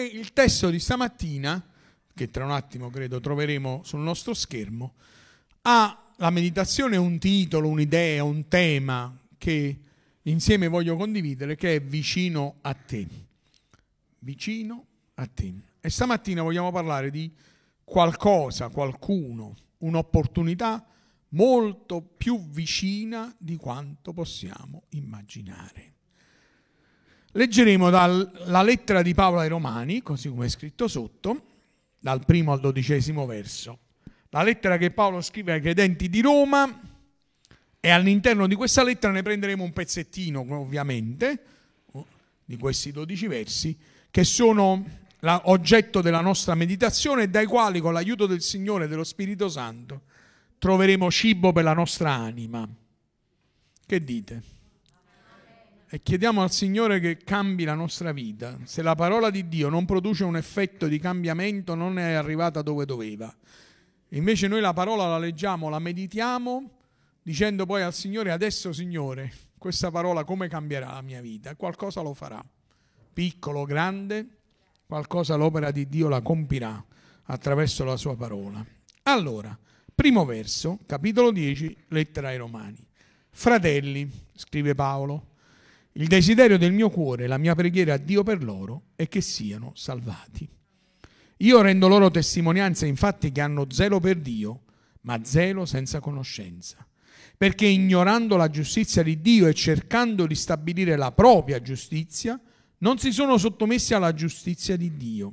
E il testo di stamattina, che tra un attimo credo troveremo sul nostro schermo, ha la meditazione un titolo, un'idea, un tema che insieme voglio condividere, che è vicino a te. Vicino a te. E stamattina vogliamo parlare di qualcosa, qualcuno, un'opportunità molto più vicina di quanto possiamo immaginare. Leggeremo dalla lettera di Paolo ai Romani, così come è scritto sotto, dal primo al dodicesimo verso. La lettera che Paolo scrive ai credenti di Roma e all'interno di questa lettera ne prenderemo un pezzettino, ovviamente, di questi dodici versi, che sono oggetto della nostra meditazione e dai quali, con l'aiuto del Signore e dello Spirito Santo, troveremo cibo per la nostra anima. Che dite? E chiediamo al Signore che cambi la nostra vita. Se la parola di Dio non produce un effetto di cambiamento, non è arrivata dove doveva. Invece noi la parola la leggiamo, la meditiamo, dicendo poi al Signore, adesso Signore, questa parola come cambierà la mia vita? Qualcosa lo farà, piccolo, grande, qualcosa l'opera di Dio la compirà attraverso la sua parola. Allora, primo verso, capitolo 10, lettera ai Romani. Fratelli, scrive Paolo, il desiderio del mio cuore, la mia preghiera a Dio per loro è che siano salvati. Io rendo loro testimonianza infatti che hanno zelo per Dio, ma zelo senza conoscenza. Perché ignorando la giustizia di Dio e cercando di stabilire la propria giustizia, non si sono sottomessi alla giustizia di Dio,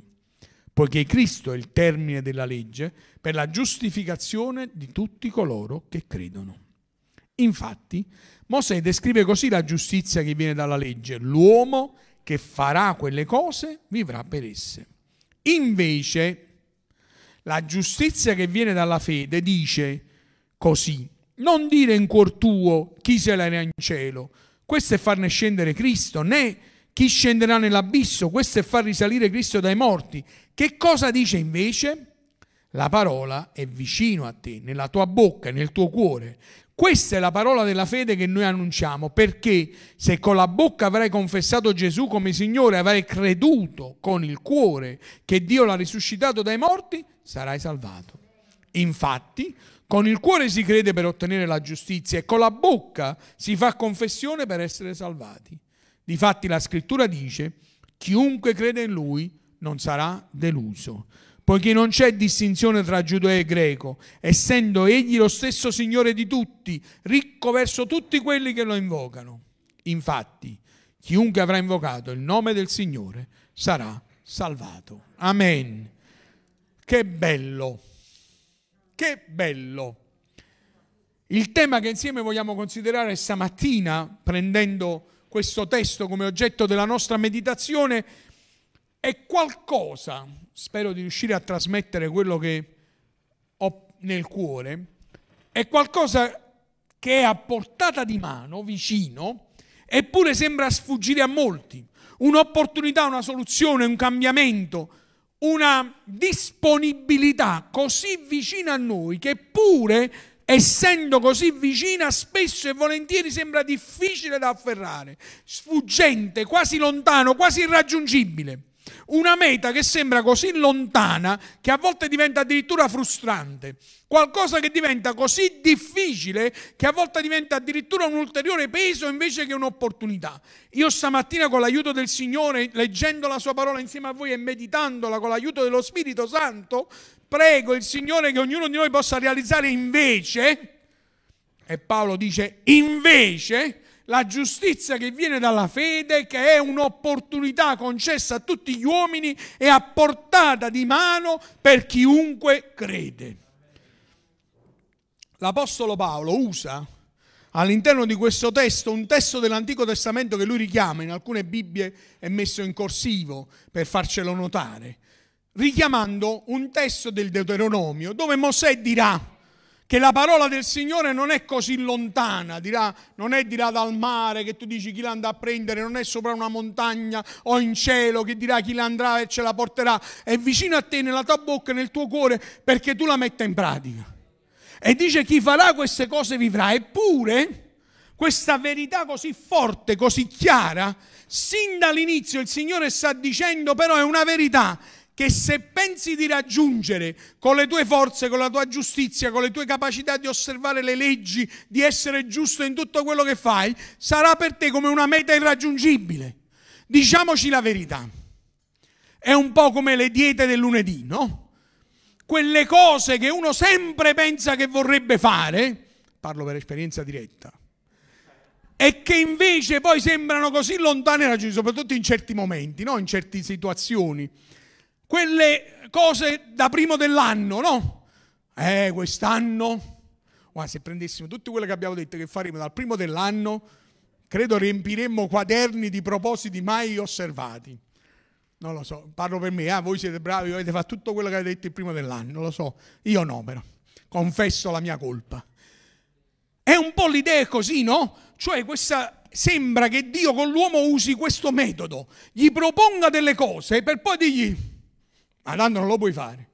poiché Cristo è il termine della legge per la giustificazione di tutti coloro che credono. Infatti, Mosè descrive così la giustizia che viene dalla legge. L'uomo che farà quelle cose vivrà per esse. Invece, la giustizia che viene dalla fede dice così, non dire in cuor tuo chi salirà in cielo, questo è farne scendere Cristo, né chi scenderà nell'abisso, questo è far risalire Cristo dai morti. Che cosa dice invece? La parola è vicino a te, nella tua bocca, nel tuo cuore. Questa è la parola della fede che noi annunciamo, perché se con la bocca avrai confessato Gesù come Signore, avrai creduto con il cuore che Dio l'ha risuscitato dai morti, sarai salvato. Infatti, con il cuore si crede per ottenere la giustizia e con la bocca si fa confessione per essere salvati. Difatti la scrittura dice, chiunque crede in lui non sarà deluso poiché non c'è distinzione tra giudeo e greco, essendo egli lo stesso Signore di tutti, ricco verso tutti quelli che lo invocano. Infatti, chiunque avrà invocato il nome del Signore sarà salvato. Amen. Che bello, che bello. Il tema che insieme vogliamo considerare stamattina, prendendo questo testo come oggetto della nostra meditazione, è qualcosa spero di riuscire a trasmettere quello che ho nel cuore, è qualcosa che è a portata di mano, vicino, eppure sembra sfuggire a molti. Un'opportunità, una soluzione, un cambiamento, una disponibilità così vicina a noi che pure essendo così vicina spesso e volentieri sembra difficile da afferrare, sfuggente, quasi lontano, quasi irraggiungibile. Una meta che sembra così lontana che a volte diventa addirittura frustrante. Qualcosa che diventa così difficile che a volte diventa addirittura un ulteriore peso invece che un'opportunità. Io stamattina con l'aiuto del Signore, leggendo la sua parola insieme a voi e meditandola con l'aiuto dello Spirito Santo, prego il Signore che ognuno di noi possa realizzare invece, e Paolo dice invece, la giustizia che viene dalla fede, che è un'opportunità concessa a tutti gli uomini e a portata di mano per chiunque crede. L'Apostolo Paolo usa all'interno di questo testo un testo dell'Antico Testamento che lui richiama, in alcune Bibbie è messo in corsivo per farcelo notare, richiamando un testo del Deuteronomio dove Mosè dirà che la parola del Signore non è così lontana, dirà, non è dirà dal mare che tu dici chi la andrà a prendere, non è sopra una montagna o in cielo che dirà chi la andrà e ce la porterà, è vicino a te, nella tua bocca, nel tuo cuore, perché tu la metta in pratica. E dice chi farà queste cose vivrà, eppure questa verità così forte, così chiara, sin dall'inizio il Signore sta dicendo però è una verità che se pensi di raggiungere con le tue forze, con la tua giustizia, con le tue capacità di osservare le leggi, di essere giusto in tutto quello che fai, sarà per te come una meta irraggiungibile. Diciamoci la verità. È un po' come le diete del lunedì, no? Quelle cose che uno sempre pensa che vorrebbe fare, parlo per esperienza diretta, e che invece poi sembrano così lontane da raggiungere, soprattutto in certi momenti, no? in certe situazioni quelle cose da primo dell'anno, no? Eh, quest'anno, guarda, se prendessimo tutte quelle che abbiamo detto che faremo dal primo dell'anno, credo riempiremmo quaderni di propositi mai osservati. Non lo so, parlo per me, eh? voi siete bravi, avete fatto tutto quello che avete detto il primo dell'anno, lo so, io no però, confesso la mia colpa. È un po' l'idea così, no? Cioè questa, sembra che Dio con l'uomo usi questo metodo, gli proponga delle cose per poi dirgli ma tanto non lo puoi fare.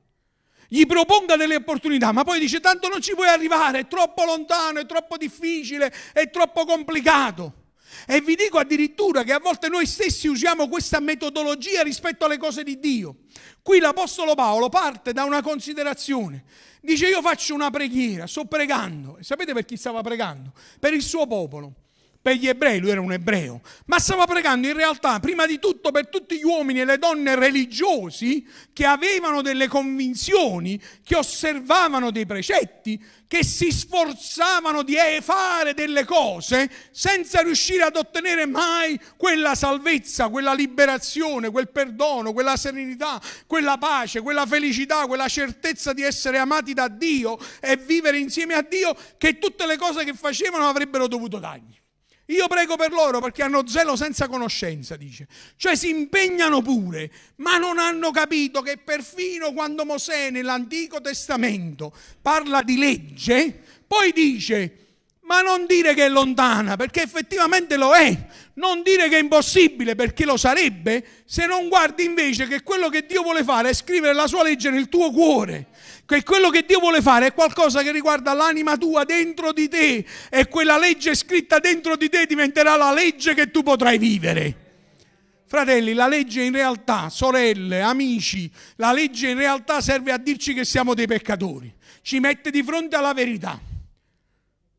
Gli proponga delle opportunità, ma poi dice tanto non ci puoi arrivare, è troppo lontano, è troppo difficile, è troppo complicato. E vi dico addirittura che a volte noi stessi usiamo questa metodologia rispetto alle cose di Dio. Qui l'Apostolo Paolo parte da una considerazione. Dice io faccio una preghiera, sto pregando. E sapete per chi stava pregando? Per il suo popolo per gli ebrei, lui era un ebreo, ma stava pregando in realtà prima di tutto per tutti gli uomini e le donne religiosi che avevano delle convinzioni, che osservavano dei precetti, che si sforzavano di fare delle cose senza riuscire ad ottenere mai quella salvezza, quella liberazione, quel perdono, quella serenità, quella pace, quella felicità, quella certezza di essere amati da Dio e vivere insieme a Dio che tutte le cose che facevano avrebbero dovuto dargli. Io prego per loro perché hanno zelo senza conoscenza, dice. Cioè si impegnano pure, ma non hanno capito che perfino quando Mosè nell'Antico Testamento parla di legge, poi dice, ma non dire che è lontana, perché effettivamente lo è. Non dire che è impossibile, perché lo sarebbe, se non guardi invece che quello che Dio vuole fare è scrivere la sua legge nel tuo cuore che quello che Dio vuole fare è qualcosa che riguarda l'anima tua dentro di te e quella legge scritta dentro di te diventerà la legge che tu potrai vivere. Fratelli, la legge in realtà, sorelle, amici, la legge in realtà serve a dirci che siamo dei peccatori, ci mette di fronte alla verità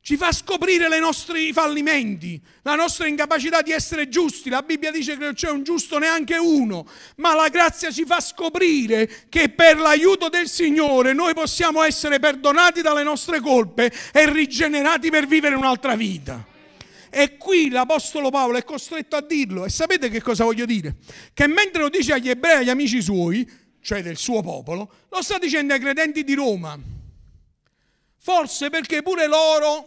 ci fa scoprire i nostri fallimenti, la nostra incapacità di essere giusti. La Bibbia dice che non c'è un giusto neanche uno, ma la grazia ci fa scoprire che per l'aiuto del Signore noi possiamo essere perdonati dalle nostre colpe e rigenerati per vivere un'altra vita. E qui l'Apostolo Paolo è costretto a dirlo. E sapete che cosa voglio dire? Che mentre lo dice agli ebrei, agli amici suoi, cioè del suo popolo, lo sta dicendo ai credenti di Roma. Forse perché pure loro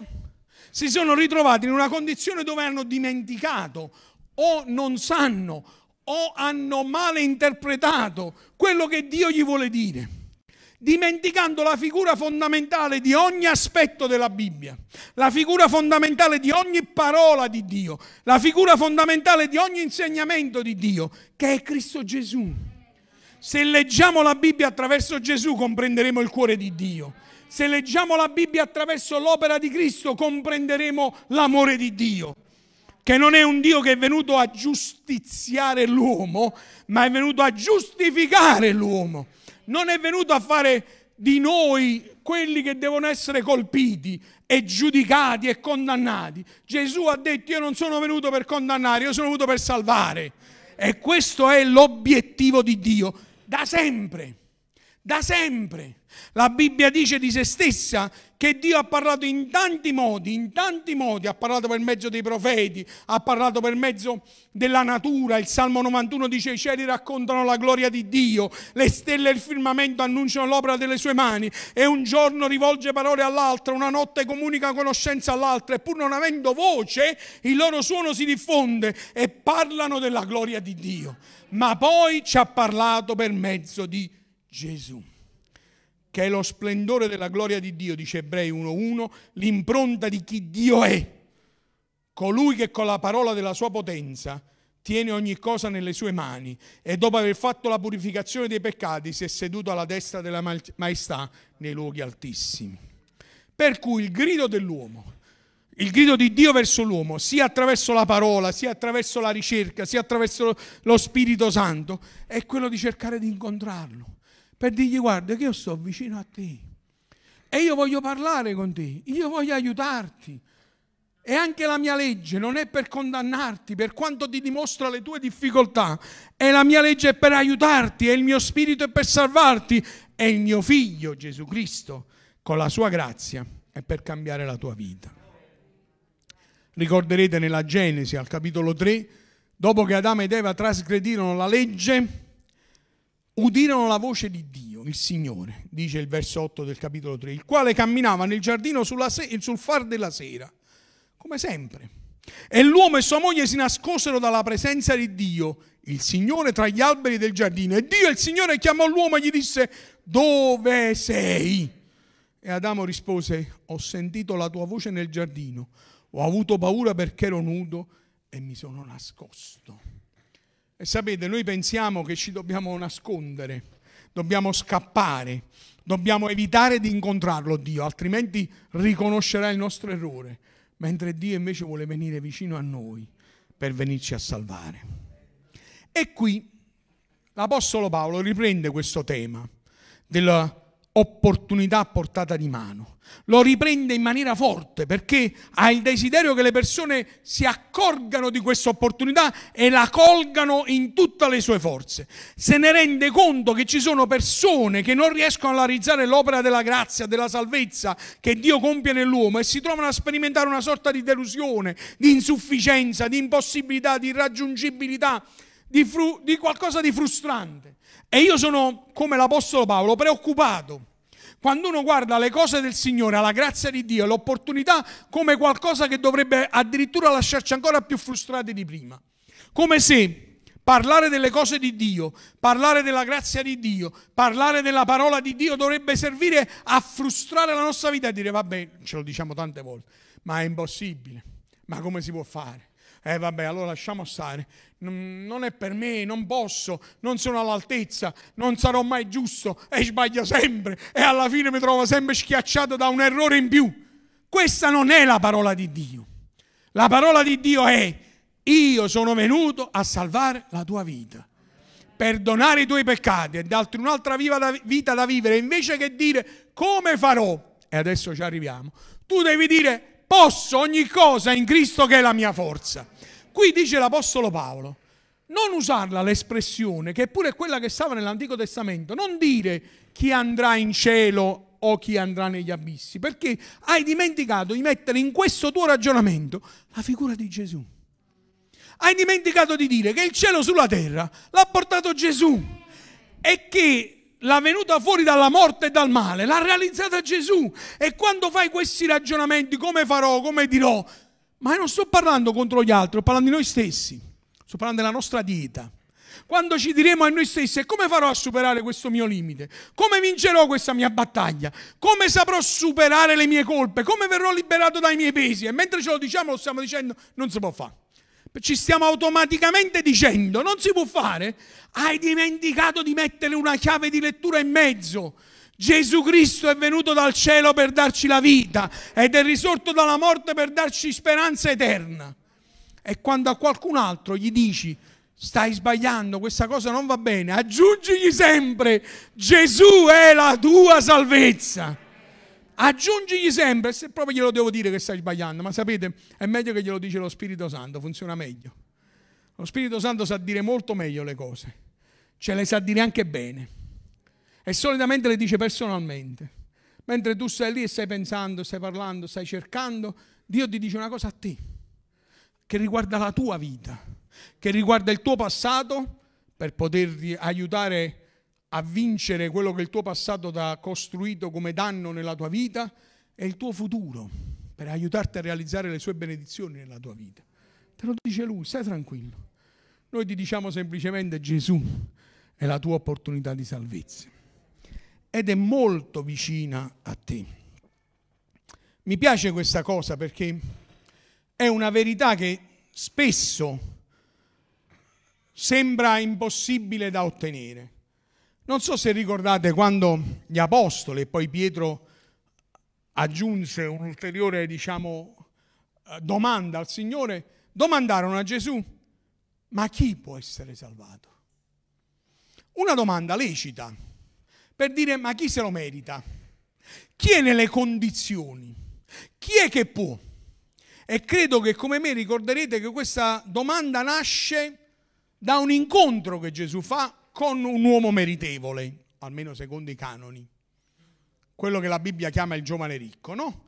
si sono ritrovati in una condizione dove hanno dimenticato o non sanno o hanno male interpretato quello che Dio gli vuole dire dimenticando la figura fondamentale di ogni aspetto della Bibbia, la figura fondamentale di ogni parola di Dio, la figura fondamentale di ogni insegnamento di Dio, che è Cristo Gesù. Se leggiamo la Bibbia attraverso Gesù comprenderemo il cuore di Dio se leggiamo la Bibbia attraverso l'opera di Cristo, comprenderemo l'amore di Dio, che non è un Dio che è venuto a giustiziare l'uomo, ma è venuto a giustificare l'uomo. Non è venuto a fare di noi quelli che devono essere colpiti e giudicati e condannati. Gesù ha detto io non sono venuto per condannare, io sono venuto per salvare. E questo è l'obiettivo di Dio da sempre, da sempre. La Bibbia dice di se stessa che Dio ha parlato in tanti modi, in tanti modi, ha parlato per mezzo dei profeti, ha parlato per mezzo della natura. Il Salmo 91 dice i cieli raccontano la gloria di Dio, le stelle e il firmamento annunciano l'opera delle sue mani e un giorno rivolge parole all'altro, una notte comunica conoscenza all'altra e pur non avendo voce il loro suono si diffonde e parlano della gloria di Dio. Ma poi ci ha parlato per mezzo di Gesù che è lo splendore della gloria di Dio, dice Ebrei 1.1, l'impronta di chi Dio è, colui che con la parola della sua potenza tiene ogni cosa nelle sue mani e dopo aver fatto la purificazione dei peccati si è seduto alla destra della maestà nei luoghi altissimi. Per cui il grido dell'uomo, il grido di Dio verso l'uomo, sia attraverso la parola, sia attraverso la ricerca, sia attraverso lo Spirito Santo, è quello di cercare di incontrarlo, per dirgli guarda che io sto vicino a te e io voglio parlare con te, io voglio aiutarti. E anche la mia legge non è per condannarti, per quanto ti dimostra le tue difficoltà, e la mia legge è per aiutarti, e il mio spirito è per salvarti, e il mio figlio Gesù Cristo, con la sua grazia, è per cambiare la tua vita. Ricorderete nella Genesi, al capitolo 3, dopo che Adamo ed Eva trasgredirono la legge, udirono la voce di Dio, il Signore, dice il verso 8 del capitolo 3, il quale camminava nel giardino se- sul far della sera, come sempre. E l'uomo e sua moglie si nascosero dalla presenza di Dio, il Signore, tra gli alberi del giardino. E Dio, il Signore, chiamò l'uomo e gli disse, dove sei? E Adamo rispose, ho sentito la tua voce nel giardino ho avuto paura perché ero nudo e mi sono nascosto. E sapete, noi pensiamo che ci dobbiamo nascondere, dobbiamo scappare, dobbiamo evitare di incontrarlo Dio, altrimenti riconoscerà il nostro errore, mentre Dio invece vuole venire vicino a noi per venirci a salvare. E qui l'Apostolo Paolo riprende questo tema della opportunità a portata di mano. Lo riprende in maniera forte perché ha il desiderio che le persone si accorgano di questa opportunità e la colgano in tutte le sue forze. Se ne rende conto che ci sono persone che non riescono a realizzare l'opera della grazia, della salvezza che Dio compie nell'uomo e si trovano a sperimentare una sorta di delusione, di insufficienza, di impossibilità, di irraggiungibilità, di, fru- di qualcosa di frustrante. E io sono, come l'Apostolo Paolo, preoccupato quando uno guarda le cose del Signore, la grazia di Dio, l'opportunità come qualcosa che dovrebbe addirittura lasciarci ancora più frustrati di prima. Come se parlare delle cose di Dio, parlare della grazia di Dio, parlare della parola di Dio dovrebbe servire a frustrare la nostra vita e dire vabbè, ce lo diciamo tante volte, ma è impossibile, ma come si può fare? Eh vabbè, allora lasciamo stare. Non è per me, non posso, non sono all'altezza, non sarò mai giusto e sbaglio sempre e alla fine mi trovo sempre schiacciato da un errore in più. Questa non è la parola di Dio. La parola di Dio è io sono venuto a salvare la tua vita, perdonare i tuoi peccati e darti un'altra vita da vivere invece che dire come farò. E adesso ci arriviamo. Tu devi dire posso ogni cosa in Cristo che è la mia forza. Qui dice l'Apostolo Paolo, non usarla l'espressione, che è pure quella che stava nell'Antico Testamento, non dire chi andrà in cielo o chi andrà negli abissi, perché hai dimenticato di mettere in questo tuo ragionamento la figura di Gesù. Hai dimenticato di dire che il cielo sulla terra l'ha portato Gesù e che la venuta fuori dalla morte e dal male l'ha realizzata Gesù. E quando fai questi ragionamenti, come farò, come dirò, ma io non sto parlando contro gli altri, sto parlando di noi stessi, sto parlando della nostra dieta. Quando ci diremo a noi stessi, come farò a superare questo mio limite? Come vincerò questa mia battaglia? Come saprò superare le mie colpe? Come verrò liberato dai miei pesi? E mentre ce lo diciamo, lo stiamo dicendo, non si può fare ci stiamo automaticamente dicendo, non si può fare, hai dimenticato di mettere una chiave di lettura in mezzo. Gesù Cristo è venuto dal cielo per darci la vita ed è risorto dalla morte per darci speranza eterna. E quando a qualcun altro gli dici stai sbagliando, questa cosa non va bene, aggiungigli sempre Gesù è la tua salvezza. Aggiungigli sempre, se proprio glielo devo dire che stai sbagliando, ma sapete, è meglio che glielo dice lo Spirito Santo, funziona meglio. Lo Spirito Santo sa dire molto meglio le cose, ce le sa dire anche bene. E solitamente le dice personalmente. Mentre tu stai lì e stai pensando, stai parlando, stai cercando, Dio ti dice una cosa a te, che riguarda la tua vita, che riguarda il tuo passato, per poterti aiutare a vincere quello che il tuo passato ti ha costruito come danno nella tua vita e il tuo futuro per aiutarti a realizzare le sue benedizioni nella tua vita. Te lo dice lui, stai tranquillo. Noi ti diciamo semplicemente Gesù è la tua opportunità di salvezza ed è molto vicina a te. Mi piace questa cosa perché è una verità che spesso sembra impossibile da ottenere. Non so se ricordate quando gli apostoli e poi Pietro aggiunse un ulteriore, diciamo, eh, domanda al Signore, domandarono a Gesù, ma chi può essere salvato? Una domanda lecita, per dire ma chi se lo merita? Chi è nelle condizioni? Chi è che può? E credo che come me ricorderete che questa domanda nasce da un incontro che Gesù fa con un uomo meritevole, almeno secondo i canoni, quello che la Bibbia chiama il giovane ricco, no?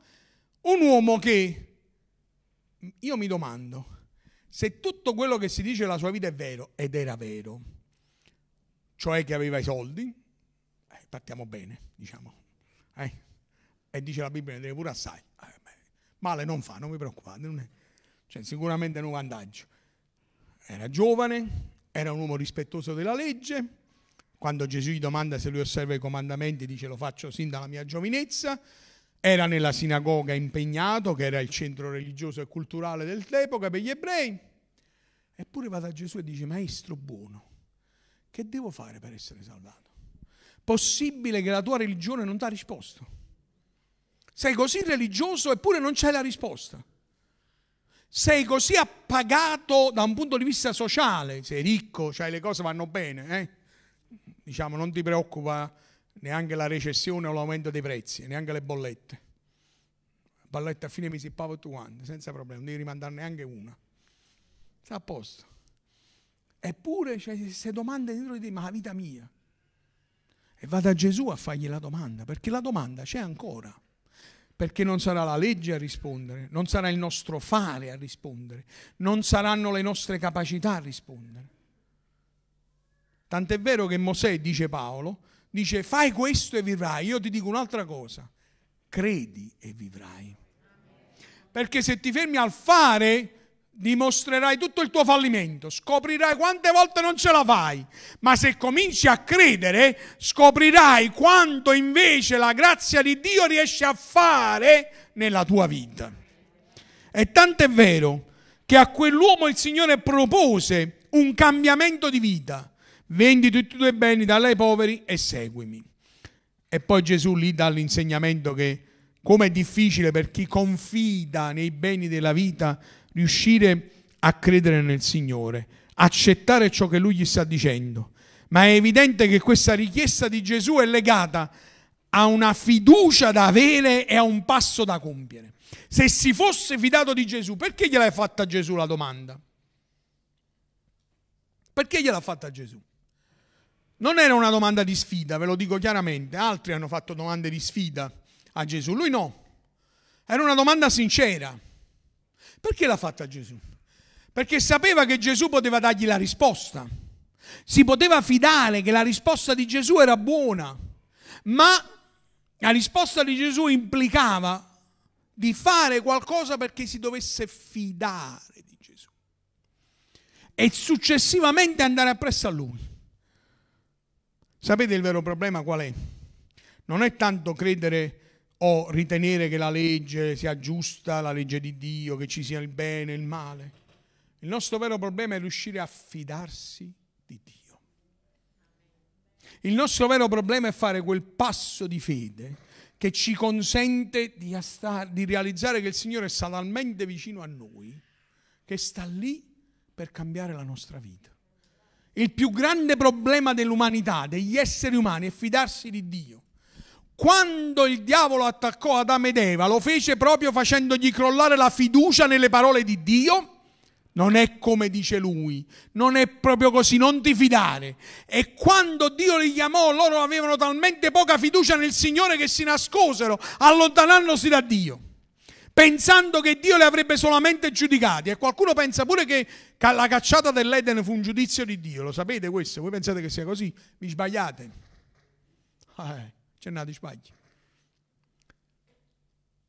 Un uomo che, io mi domando, se tutto quello che si dice della sua vita è vero, ed era vero, cioè che aveva i soldi, eh, partiamo bene, diciamo, eh? e dice la Bibbia ne deve pure assai, eh, male non fa, non vi preoccupate, non è, cioè, sicuramente è un vantaggio. Era giovane, era un uomo rispettoso della legge, quando Gesù gli domanda se lui osserva i comandamenti, dice lo faccio sin dalla mia giovinezza. Era nella sinagoga impegnato, che era il centro religioso e culturale dell'epoca per gli ebrei. Eppure va da Gesù e dice, maestro buono, che devo fare per essere salvato? Possibile che la tua religione non ti ha risposto? Sei così religioso eppure non c'hai la risposta. Sei così appagato da un punto di vista sociale, sei ricco, cioè le cose vanno bene, eh? diciamo, non ti preoccupa neanche la recessione o l'aumento dei prezzi, neanche le bollette. La bolletta a fine mese pago tu quanto, senza problema, non devi rimandare neanche una. Sta a posto. Eppure c'è queste domande dentro di te, ma la vita mia. E vado a Gesù a fargli la domanda, perché la domanda c'è ancora. Perché non sarà la legge a rispondere, non sarà il nostro fare a rispondere, non saranno le nostre capacità a rispondere Tant'è vero che Mosè, dice Paolo, dice fai questo e vivrai. Io ti dico un'altra cosa, credi e vivrai. Perché se ti fermi al fare, dimostrerai tutto il tuo fallimento, scoprirai quante volte non ce la fai, ma se cominci a credere, scoprirai quanto invece la grazia di Dio riesce a fare nella tua vita. E tanto è vero che a quell'uomo il Signore propose un cambiamento di vita vendi tutti i tuoi beni, dalli ai poveri e seguimi. E poi Gesù lì dà l'insegnamento che come è difficile per chi confida nei beni della vita riuscire a credere nel Signore, accettare ciò che Lui gli sta dicendo. Ma è evidente che questa richiesta di Gesù è legata a una fiducia da avere e a un passo da compiere. Se si fosse fidato di Gesù, perché gliel'hai fatta Gesù la domanda? Perché gliel'ha fatta Gesù? Non era una domanda di sfida, ve lo dico chiaramente, altri hanno fatto domande di sfida a Gesù, lui no. Era una domanda sincera. Perché l'ha fatta Gesù? Perché sapeva che Gesù poteva dargli la risposta. Si poteva fidare che la risposta di Gesù era buona, ma la risposta di Gesù implicava di fare qualcosa perché si dovesse fidare di Gesù e successivamente andare appresso a lui. Sapete il vero problema qual è? Non è tanto credere o ritenere che la legge sia giusta, la legge di Dio, che ci sia il bene e il male. Il nostro vero problema è riuscire a fidarsi di Dio. Il nostro vero problema è fare quel passo di fede che ci consente di, di realizzare che il Signore sta talmente vicino a noi che sta lì per cambiare la nostra vita. Il più grande problema dell'umanità, degli esseri umani, è fidarsi di Dio. Quando il diavolo attaccò Adamo ed Eva, lo fece proprio facendogli crollare la fiducia nelle parole di Dio. Non è come dice lui, non è proprio così, non ti fidare. E quando Dio li chiamò, loro avevano talmente poca fiducia nel Signore che si nascosero, allontanandosi da Dio pensando che Dio li avrebbe solamente giudicati. E qualcuno pensa pure che la cacciata dell'Eden fu un giudizio di Dio. Lo sapete questo? Voi pensate che sia così? Vi sbagliate. Eh, c'è nati sbagli.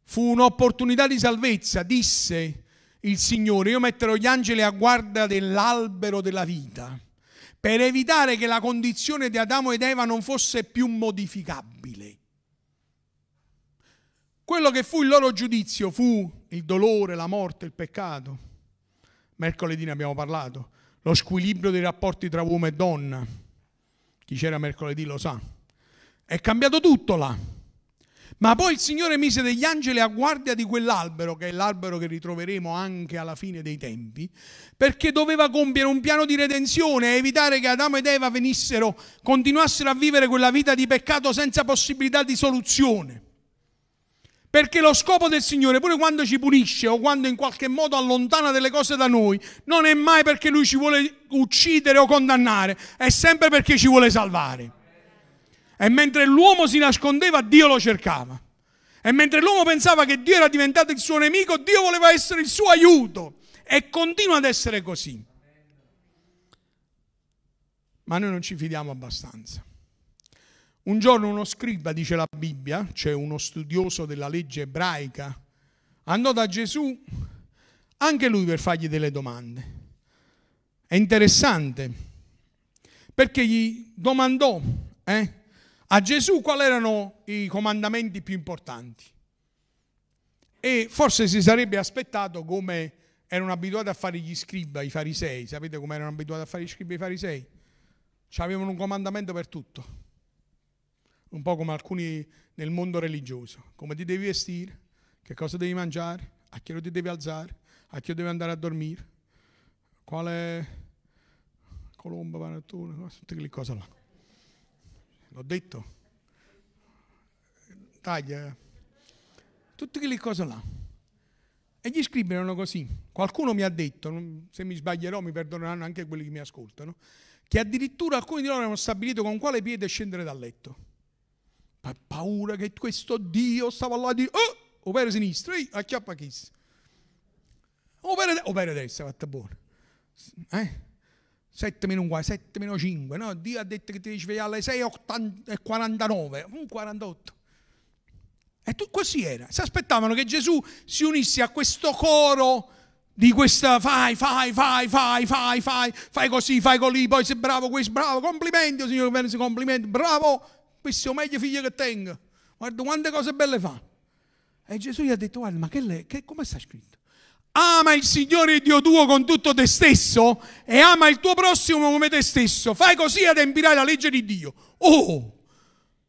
Fu un'opportunità di salvezza, disse il Signore. Io metterò gli angeli a guardia dell'albero della vita per evitare che la condizione di Adamo ed Eva non fosse più modificabile. Quello che fu il loro giudizio fu il dolore, la morte, il peccato. Mercoledì ne abbiamo parlato. Lo squilibrio dei rapporti tra uomo e donna. Chi c'era mercoledì lo sa. È cambiato tutto là. Ma poi il Signore mise degli angeli a guardia di quell'albero, che è l'albero che ritroveremo anche alla fine dei tempi, perché doveva compiere un piano di redenzione e evitare che Adamo ed Eva venissero, continuassero a vivere quella vita di peccato senza possibilità di soluzione. Perché lo scopo del Signore, pure quando ci punisce o quando in qualche modo allontana delle cose da noi, non è mai perché Lui ci vuole uccidere o condannare, è sempre perché ci vuole salvare. E mentre l'uomo si nascondeva, Dio lo cercava. E mentre l'uomo pensava che Dio era diventato il suo nemico, Dio voleva essere il suo aiuto. E continua ad essere così. Ma noi non ci fidiamo abbastanza. Un giorno uno scriba, dice la Bibbia, cioè uno studioso della legge ebraica, andò da Gesù anche lui per fargli delle domande. È interessante perché gli domandò, eh, a Gesù quali erano i comandamenti più importanti. E forse si sarebbe aspettato come erano abituati a fare gli scriba, i farisei. Sapete come erano abituati a fare gli scriba, i farisei? Avevano un comandamento per tutto. Un po' come alcuni nel mondo religioso. Come ti devi vestire, che cosa devi mangiare, a che ora ti devi alzare, a che ora devi andare a dormire, quale colomba, panettone, tutte quelle cose là. L'ho detto. Taglia. Tutte quelle cose là. E gli scribi erano così. Qualcuno mi ha detto, se mi sbaglierò mi perdoneranno anche quelli che mi ascoltano, che addirittura alcuni di loro hanno stabilito con quale piede scendere dal letto. Per paura che questo Dio stava là di... Oh! O per sinistra, ehi, acchiappa chi. O per, o per destra, fatta buona. Eh? 7 meno 1, 7 meno 5, no? Dio ha detto che ti devi svegliare alle 6 e 49, un 48. E tu così era. Si aspettavano che Gesù si unisse a questo coro di questa fai, fai, fai, fai, fai, fai, fai così, fai così, poi sei bravo, questo bravo, complimenti, signore, bene, complimenti, bravo, questo è il meglio figlio che tengo. Guarda quante cose belle fa. E Gesù gli ha detto, guarda, ma che, che come sta scritto? Ama il Signore Dio tuo con tutto te stesso e ama il tuo prossimo come te stesso. Fai così e adempirai la legge di Dio. Oh,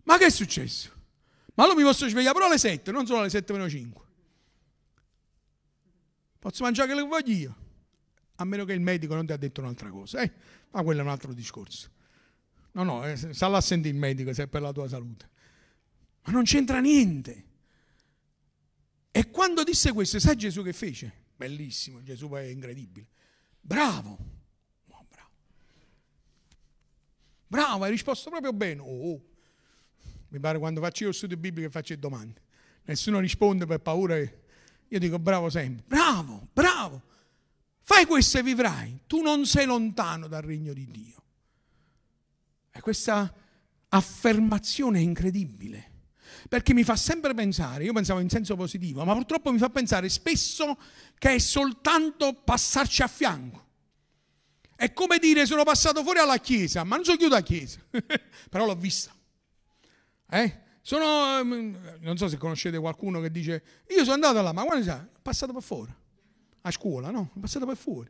ma che è successo? Ma allora mi posso svegliare però alle 7, non solo alle 7 meno 5. Posso mangiare quello che voglio io. A meno che il medico non ti ha detto un'altra cosa. Eh? Ma quello è un altro discorso. No, no, eh, sta a sentire il medico se è per la tua salute. Ma non c'entra niente. E quando disse questo, sai Gesù che fece? Bellissimo, Gesù è incredibile. Bravo. Oh, bravo. Bravo, hai risposto proprio bene. Oh, oh. Mi pare quando faccio io studio biblico faccio domande. Nessuno risponde per paura. Io dico bravo sempre. Bravo, bravo. Fai questo e vivrai. Tu non sei lontano dal regno di Dio. E questa affermazione è incredibile perché mi fa sempre pensare, io pensavo in senso positivo, ma purtroppo mi fa pensare spesso che è soltanto passarci a fianco. È come dire sono passato fuori alla chiesa, ma non sono chiuso a chiesa, però l'ho vista. Eh? Sono, ehm, non so se conoscete qualcuno che dice, io sono andato là, ma guarda, è passato per fuori, a scuola, no? È passato per fuori.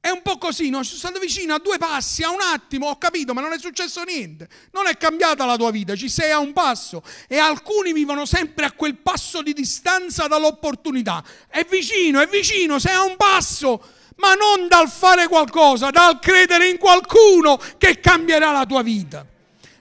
È un po' così, no? Sono stato vicino a due passi, a un attimo, ho capito, ma non è successo niente. Non è cambiata la tua vita, ci sei a un passo. E alcuni vivono sempre a quel passo di distanza dall'opportunità. È vicino, è vicino, sei a un passo, ma non dal fare qualcosa, dal credere in qualcuno che cambierà la tua vita.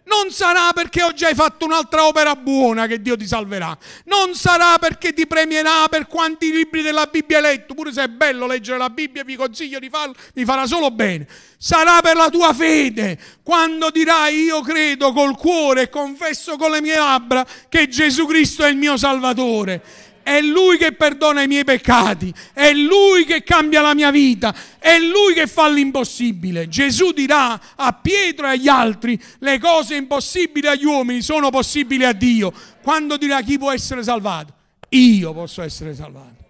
Non sarà perché oggi hai fatto un'altra opera buona che Dio ti salverà. Non sarà perché ti premierà per quanti libri della Bibbia hai letto. Pure se è bello leggere la Bibbia, vi consiglio di farlo, vi farà solo bene. Sarà per la tua fede. Quando dirai io credo col cuore e confesso con le mie labbra che Gesù Cristo è il mio Salvatore è Lui che perdona i miei peccati, è Lui che cambia la mia vita, è Lui che fa l'impossibile. Gesù dirà a Pietro e agli altri, le cose impossibili agli uomini sono possibili a Dio. Quando dirà chi può essere salvato? Io posso essere salvato.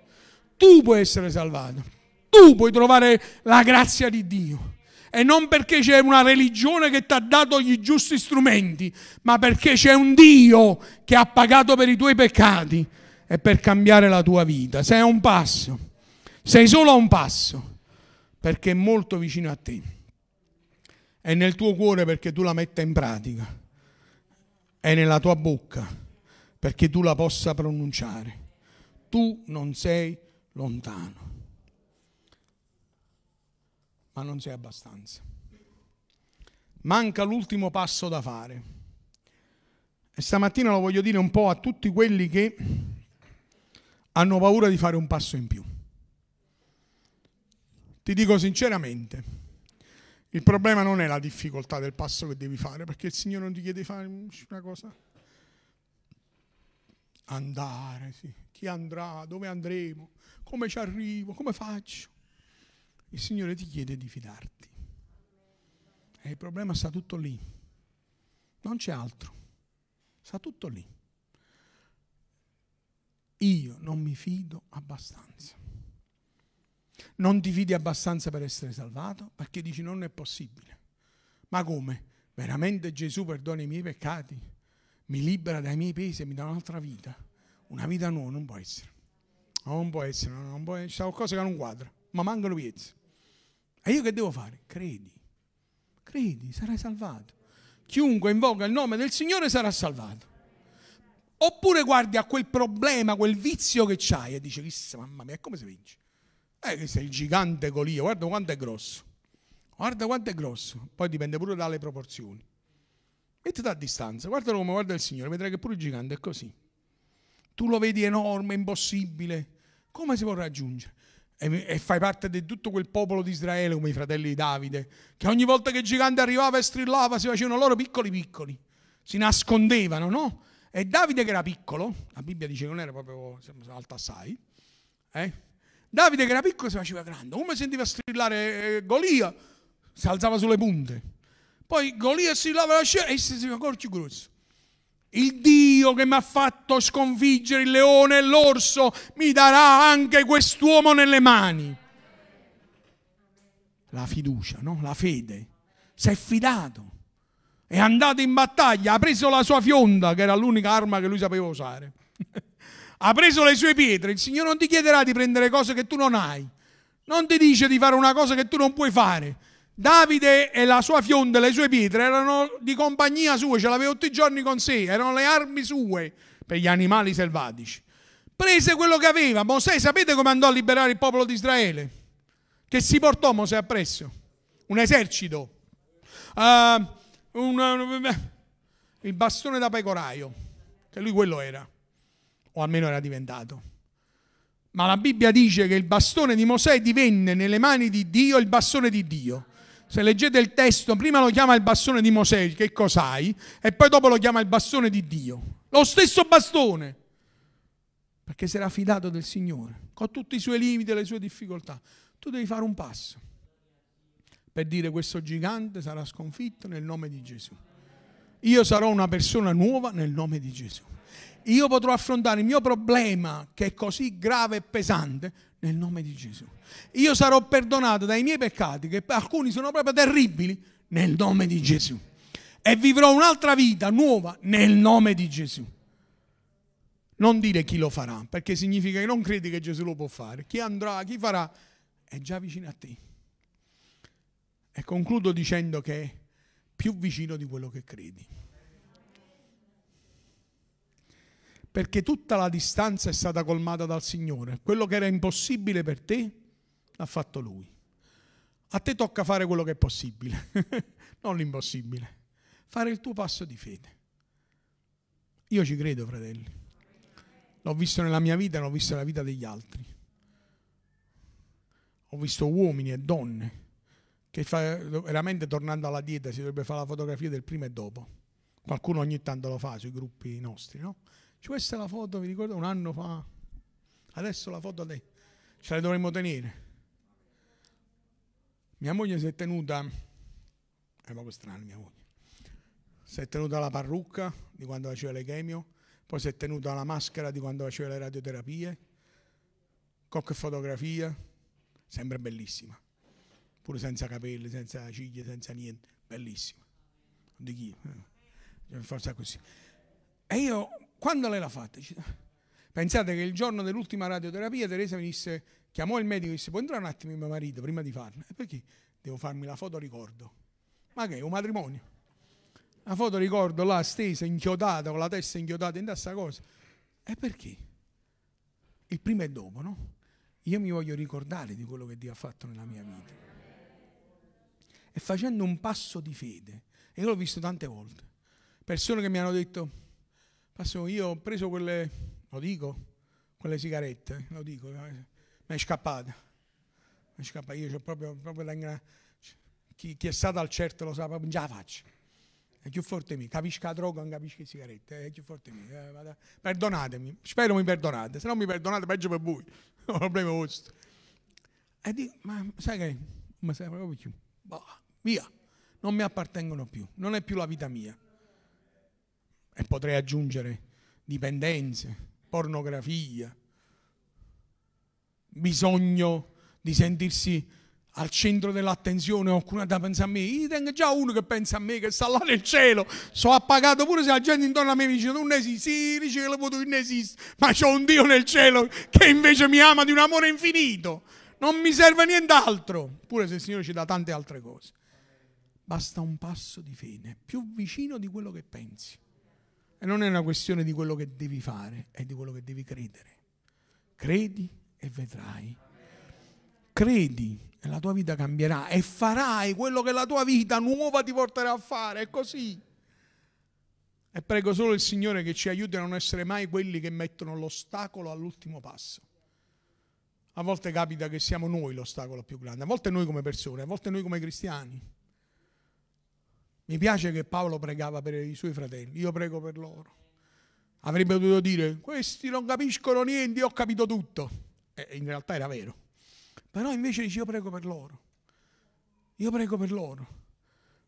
Tu puoi essere salvato. Tu puoi trovare la grazia di Dio. E non perché c'è una religione che ti ha dato gli giusti strumenti, ma perché c'è un Dio che ha pagato per i tuoi peccati è per cambiare la tua vita. Sei a un passo, sei solo a un passo, perché è molto vicino a te. È nel tuo cuore perché tu la metta in pratica, è nella tua bocca perché tu la possa pronunciare. Tu non sei lontano, ma non sei abbastanza. Manca l'ultimo passo da fare. E stamattina lo voglio dire un po' a tutti quelli che hanno paura di fare un passo in più. Ti dico sinceramente, il problema non è la difficoltà del passo che devi fare, perché il Signore non ti chiede di fare una cosa. Andare, sì. Chi andrà? Dove andremo? Come ci arrivo? Come faccio? Il Signore ti chiede di fidarti. E il problema sta tutto lì. Non c'è altro. Sta tutto lì. Io non mi fido abbastanza. Non ti fidi abbastanza per essere salvato? Perché dici non è possibile. Ma come? Veramente Gesù perdona i miei peccati? Mi libera dai miei pesi e mi dà un'altra vita? Una vita nuova non può essere. Non può essere, non può essere. C'è qualcosa che non quadra, ma mancano piezze. E io che devo fare? Credi. Credi, sarai salvato. Chiunque invoca il nome del Signore sarà salvato. Oppure guardi a quel problema, quel vizio che c'hai e dici, mamma mia, come si vince? Eh, che sei il gigante Golia, guarda quanto è grosso. Guarda quanto è grosso. Poi dipende pure dalle proporzioni. Mettiti a distanza, guardalo come guarda il Signore, vedrai che pure il gigante è così. Tu lo vedi enorme, impossibile. Come si può raggiungere? E, e fai parte di tutto quel popolo di Israele, come i fratelli di Davide, che ogni volta che il gigante arrivava e strillava si facevano loro piccoli piccoli. Si nascondevano, no? E Davide che era piccolo, la Bibbia dice che non era proprio alta assai, eh? Davide che era piccolo si faceva grande, come sentiva strillare eh, Golia, si alzava sulle punte. Poi Golia si lava la scena e si faceva ancora più grosso. Il Dio che mi ha fatto sconfiggere il leone e l'orso mi darà anche quest'uomo nelle mani. La fiducia, no? La fede. Si è fidato. È andato in battaglia, ha preso la sua fionda, che era l'unica arma che lui sapeva usare. ha preso le sue pietre. Il Signore non ti chiederà di prendere cose che tu non hai. Non ti dice di fare una cosa che tu non puoi fare. Davide e la sua fionda, le sue pietre erano di compagnia sua, ce l'aveva tutti i giorni con sé, erano le armi sue per gli animali selvatici. Prese quello che aveva. Mosè, sapete come andò a liberare il popolo di Israele? Che si portò Mosè appresso? Un esercito. Uh, un, il bastone da pecoraio, che lui quello era o almeno era diventato. Ma la Bibbia dice che il bastone di Mosè divenne nelle mani di Dio il bastone di Dio. Se leggete il testo, prima lo chiama il bastone di Mosè, che cos'hai, e poi dopo lo chiama il bastone di Dio. Lo stesso bastone. Perché si era fidato del Signore, con tutti i suoi limiti e le sue difficoltà. Tu devi fare un passo per dire questo gigante sarà sconfitto nel nome di Gesù. Io sarò una persona nuova nel nome di Gesù io potrò affrontare il mio problema che è così grave e pesante nel nome di Gesù. Io sarò perdonato dai miei peccati, che alcuni sono proprio terribili, nel nome di Gesù. E vivrò un'altra vita nuova nel nome di Gesù. Non dire chi lo farà, perché significa che non credi che Gesù lo può fare. Chi andrà, chi farà, è già vicino a te. E concludo dicendo che è più vicino di quello che credi. perché tutta la distanza è stata colmata dal Signore. Quello che era impossibile per te l'ha fatto Lui. A te tocca fare quello che è possibile, non l'impossibile. Fare il tuo passo di fede. Io ci credo, fratelli. L'ho visto nella mia vita, l'ho visto nella vita degli altri. Ho visto uomini e donne che fa, veramente tornando alla dieta si dovrebbe fare la fotografia del prima e dopo. Qualcuno ogni tanto lo fa sui gruppi nostri, no? Cioè, questa è la foto, vi ricordo, un anno fa. Adesso la foto lei. Ce la dovremmo tenere. Mia moglie si è tenuta, è proprio strano mia moglie, si è tenuta la parrucca di quando faceva le chemio, poi si è tenuta la maschera di quando faceva le radioterapie, cocche fotografia, sempre bellissima, pure senza capelli, senza ciglia, senza niente, bellissima. Di chi? Eh, forza così. E io quando lei l'ha fatta? Pensate che il giorno dell'ultima radioterapia Teresa mi disse, chiamò il medico e disse, può entrare un attimo mio marito prima di farla? E perché? Devo farmi la foto ricordo. Ma che? Un matrimonio? La foto ricordo là stesa, inchiodata, con la testa inchiodata in questa cosa. E perché? Il prima e dopo, no? Io mi voglio ricordare di quello che Dio ha fatto nella mia vita. E facendo un passo di fede, e io l'ho visto tante volte, persone che mi hanno detto, io ho preso quelle, lo dico, quelle sigarette, lo dico, mi è scappata. Mi è scappata, io ho proprio, proprio la, chi, chi, è stato al certo lo sa, proprio già la faccio. È più forte di me, capisco la droga, non capisco le sigarette, è più forte di me. Eh, perdonatemi, spero mi perdonate, se non mi perdonate peggio per voi, non è problema vostro. E dico, ma sai che, non mi serve proprio più, bah, via, non mi appartengono più, non è più la vita mia. E potrei aggiungere dipendenze, pornografia, bisogno di sentirsi al centro dell'attenzione, qualcuno da pensare a me, io tengo già uno che pensa a me, che sta là nel cielo, so appagato pure se la gente intorno a me mi dice non esiste, sì, dice che lo non esiste, ma c'è un Dio nel cielo che invece mi ama di un amore infinito, non mi serve nient'altro, pure se il Signore ci dà tante altre cose. Basta un passo di fede, più vicino di quello che pensi. E non è una questione di quello che devi fare, è di quello che devi credere. Credi e vedrai. Credi e la tua vita cambierà e farai quello che la tua vita nuova ti porterà a fare. È così. E prego solo il Signore che ci aiuti a non essere mai quelli che mettono l'ostacolo all'ultimo passo. A volte capita che siamo noi l'ostacolo più grande, a volte noi come persone, a volte noi come cristiani. Mi piace che Paolo pregava per i suoi fratelli, io prego per loro. Avrebbe dovuto dire, questi non capiscono niente, io ho capito tutto. E in realtà era vero. Però invece dice, io prego per loro. Io prego per loro.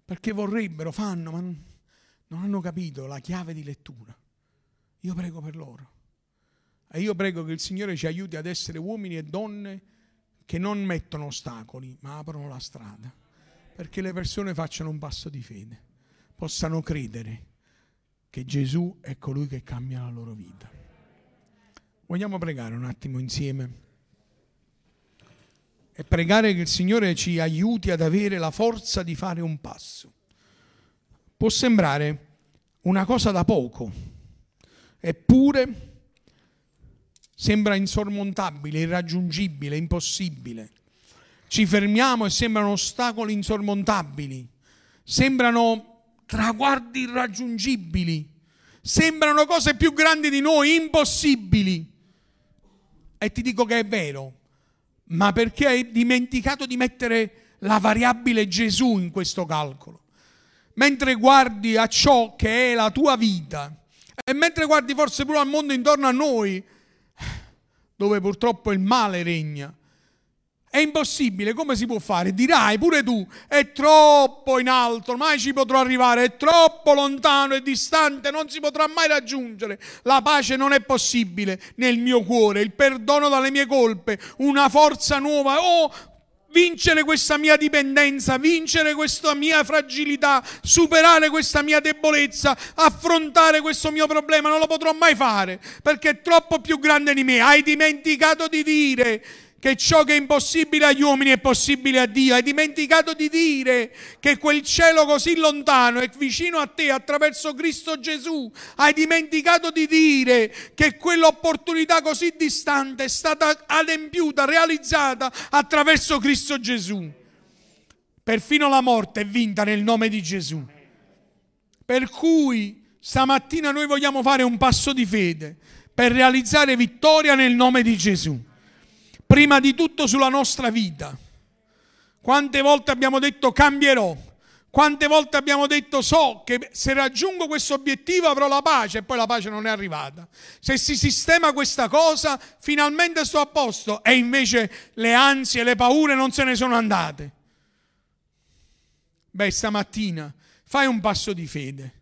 Perché vorrebbero, fanno, ma non hanno capito la chiave di lettura. Io prego per loro. E io prego che il Signore ci aiuti ad essere uomini e donne che non mettono ostacoli, ma aprono la strada perché le persone facciano un passo di fede, possano credere che Gesù è colui che cambia la loro vita. Vogliamo pregare un attimo insieme e pregare che il Signore ci aiuti ad avere la forza di fare un passo. Può sembrare una cosa da poco, eppure sembra insormontabile, irraggiungibile, impossibile ci fermiamo e sembrano ostacoli insormontabili, sembrano traguardi irraggiungibili, sembrano cose più grandi di noi, impossibili. E ti dico che è vero, ma perché hai dimenticato di mettere la variabile Gesù in questo calcolo. Mentre guardi a ciò che è la tua vita e mentre guardi forse pure al mondo intorno a noi, dove purtroppo il male regna, è impossibile, come si può fare? Dirai pure tu, è troppo in alto, mai ci potrò arrivare, è troppo lontano e distante, non si potrà mai raggiungere. La pace non è possibile nel mio cuore, il perdono dalle mie colpe, una forza nuova. Oh, vincere questa mia dipendenza, vincere questa mia fragilità, superare questa mia debolezza, affrontare questo mio problema, non lo potrò mai fare perché è troppo più grande di me. Hai dimenticato di dire che ciò che è impossibile agli uomini è possibile a Dio. Hai dimenticato di dire che quel cielo così lontano è vicino a te attraverso Cristo Gesù. Hai dimenticato di dire che quell'opportunità così distante è stata adempiuta, realizzata attraverso Cristo Gesù. Perfino la morte è vinta nel nome di Gesù. Per cui stamattina noi vogliamo fare un passo di fede per realizzare vittoria nel nome di Gesù prima di tutto sulla nostra vita. Quante volte abbiamo detto cambierò? Quante volte abbiamo detto so che se raggiungo questo obiettivo avrò la pace e poi la pace non è arrivata. Se si sistema questa cosa finalmente sto a posto e invece le ansie, le paure non se ne sono andate. Beh, stamattina fai un passo di fede.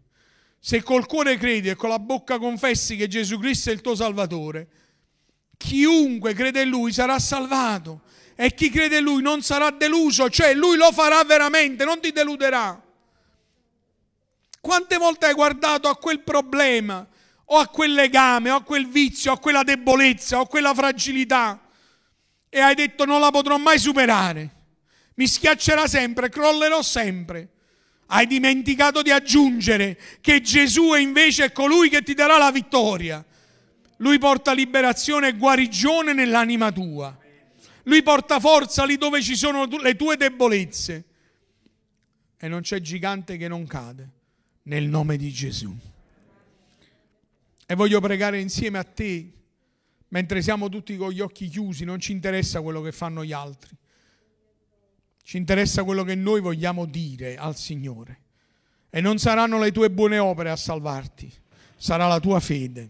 Se col cuore credi e con la bocca confessi che Gesù Cristo è il tuo Salvatore, Chiunque crede in lui sarà salvato e chi crede in lui non sarà deluso, cioè lui lo farà veramente, non ti deluderà. Quante volte hai guardato a quel problema o a quel legame o a quel vizio o a quella debolezza o a quella fragilità e hai detto non la potrò mai superare, mi schiaccerà sempre, crollerò sempre. Hai dimenticato di aggiungere che Gesù è invece colui che ti darà la vittoria. Lui porta liberazione e guarigione nell'anima tua. Lui porta forza lì dove ci sono le tue debolezze. E non c'è gigante che non cade nel nome di Gesù. E voglio pregare insieme a te, mentre siamo tutti con gli occhi chiusi, non ci interessa quello che fanno gli altri. Ci interessa quello che noi vogliamo dire al Signore. E non saranno le tue buone opere a salvarti, sarà la tua fede.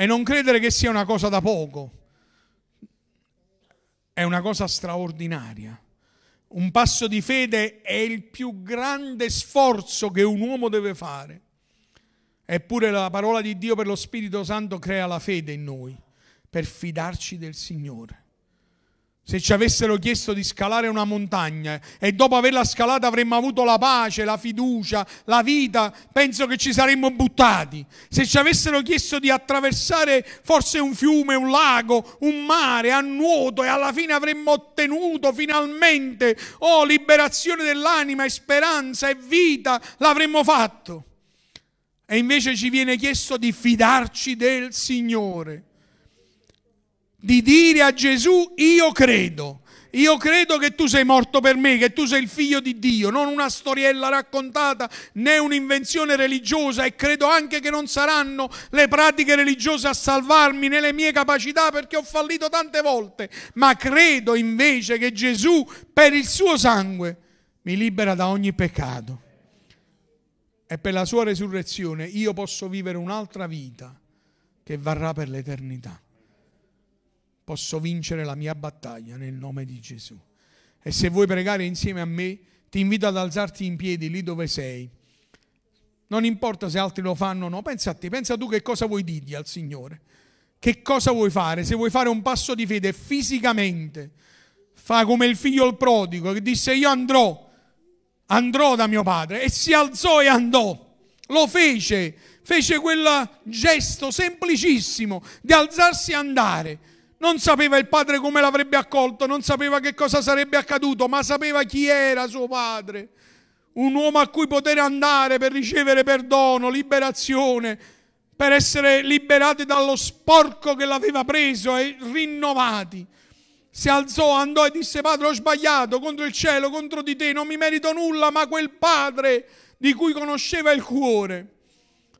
E non credere che sia una cosa da poco, è una cosa straordinaria. Un passo di fede è il più grande sforzo che un uomo deve fare. Eppure la parola di Dio per lo Spirito Santo crea la fede in noi, per fidarci del Signore. Se ci avessero chiesto di scalare una montagna e dopo averla scalata avremmo avuto la pace, la fiducia, la vita, penso che ci saremmo buttati. Se ci avessero chiesto di attraversare forse un fiume, un lago, un mare a nuoto e alla fine avremmo ottenuto finalmente, oh, liberazione dell'anima e speranza e vita, l'avremmo fatto. E invece ci viene chiesto di fidarci del Signore di dire a Gesù io credo. Io credo che tu sei morto per me, che tu sei il figlio di Dio, non una storiella raccontata né un'invenzione religiosa e credo anche che non saranno le pratiche religiose a salvarmi né le mie capacità perché ho fallito tante volte, ma credo invece che Gesù per il suo sangue mi libera da ogni peccato. E per la sua resurrezione io posso vivere un'altra vita che varrà per l'eternità posso vincere la mia battaglia nel nome di Gesù. E se vuoi pregare insieme a me, ti invito ad alzarti in piedi lì dove sei. Non importa se altri lo fanno o no, pensa a te, pensa tu che cosa vuoi dirgli al Signore. Che cosa vuoi fare? Se vuoi fare un passo di fede fisicamente, fa come il figlio il prodigo che disse io andrò, andrò da mio padre e si alzò e andò. Lo fece, fece quel gesto semplicissimo di alzarsi e andare non sapeva il padre come l'avrebbe accolto, non sapeva che cosa sarebbe accaduto, ma sapeva chi era suo padre. Un uomo a cui poter andare per ricevere perdono, liberazione, per essere liberati dallo sporco che l'aveva preso e rinnovati. Si alzò, andò e disse: Padre, ho sbagliato contro il cielo, contro di te, non mi merito nulla, ma quel padre di cui conosceva il cuore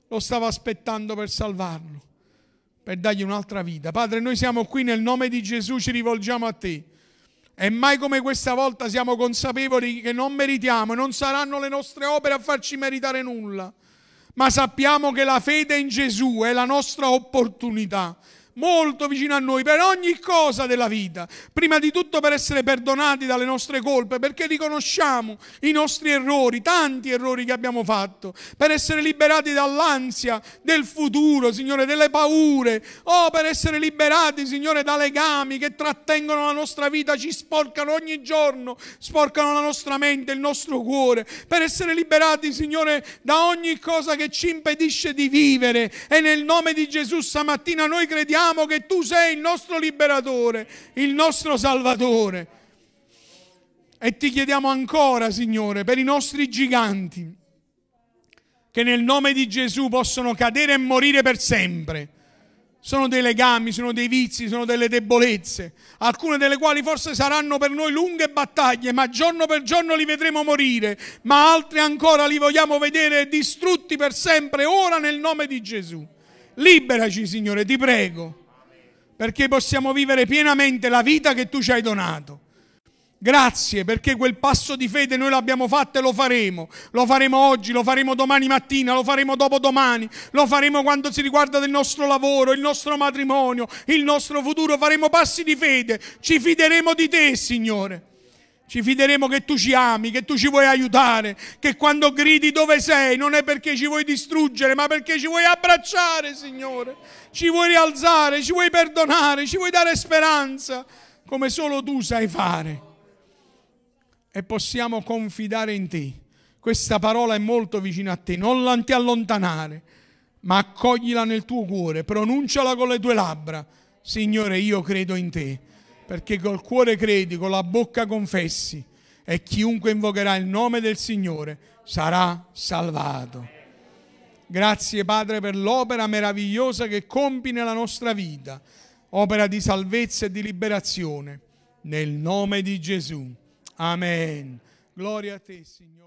lo stava aspettando per salvarlo per dargli un'altra vita. Padre, noi siamo qui nel nome di Gesù, ci rivolgiamo a te. E mai come questa volta siamo consapevoli che non meritiamo e non saranno le nostre opere a farci meritare nulla. Ma sappiamo che la fede in Gesù è la nostra opportunità molto vicino a noi per ogni cosa della vita. Prima di tutto per essere perdonati dalle nostre colpe, perché riconosciamo i nostri errori, tanti errori che abbiamo fatto, per essere liberati dall'ansia del futuro, Signore, delle paure, oh, per essere liberati, Signore, da legami che trattengono la nostra vita, ci sporcano ogni giorno, sporcano la nostra mente, il nostro cuore, per essere liberati, Signore, da ogni cosa che ci impedisce di vivere. E nel nome di Gesù stamattina noi crediamo crediamo che tu sei il nostro liberatore, il nostro salvatore. E ti chiediamo ancora, Signore, per i nostri giganti, che nel nome di Gesù possono cadere e morire per sempre. Sono dei legami, sono dei vizi, sono delle debolezze, alcune delle quali forse saranno per noi lunghe battaglie, ma giorno per giorno li vedremo morire, ma altri ancora li vogliamo vedere distrutti per sempre, ora nel nome di Gesù. Liberaci, Signore, ti prego, perché possiamo vivere pienamente la vita che tu ci hai donato. Grazie perché quel passo di fede noi l'abbiamo fatto e lo faremo. Lo faremo oggi, lo faremo domani mattina, lo faremo dopodomani, lo faremo quando si riguarda del nostro lavoro, il nostro matrimonio, il nostro futuro. Faremo passi di fede. Ci fideremo di te, Signore. Ci fideremo che tu ci ami, che tu ci vuoi aiutare, che quando gridi dove sei non è perché ci vuoi distruggere, ma perché ci vuoi abbracciare, Signore. Ci vuoi rialzare, ci vuoi perdonare, ci vuoi dare speranza, come solo tu sai fare. E possiamo confidare in te. Questa parola è molto vicina a te, non ti allontanare, ma accoglila nel tuo cuore, pronunciala con le tue labbra. Signore, io credo in te perché col cuore credi, con la bocca confessi e chiunque invocherà il nome del Signore sarà salvato. Grazie Padre per l'opera meravigliosa che compi nella nostra vita, opera di salvezza e di liberazione. Nel nome di Gesù. Amen. Gloria a te, Signore.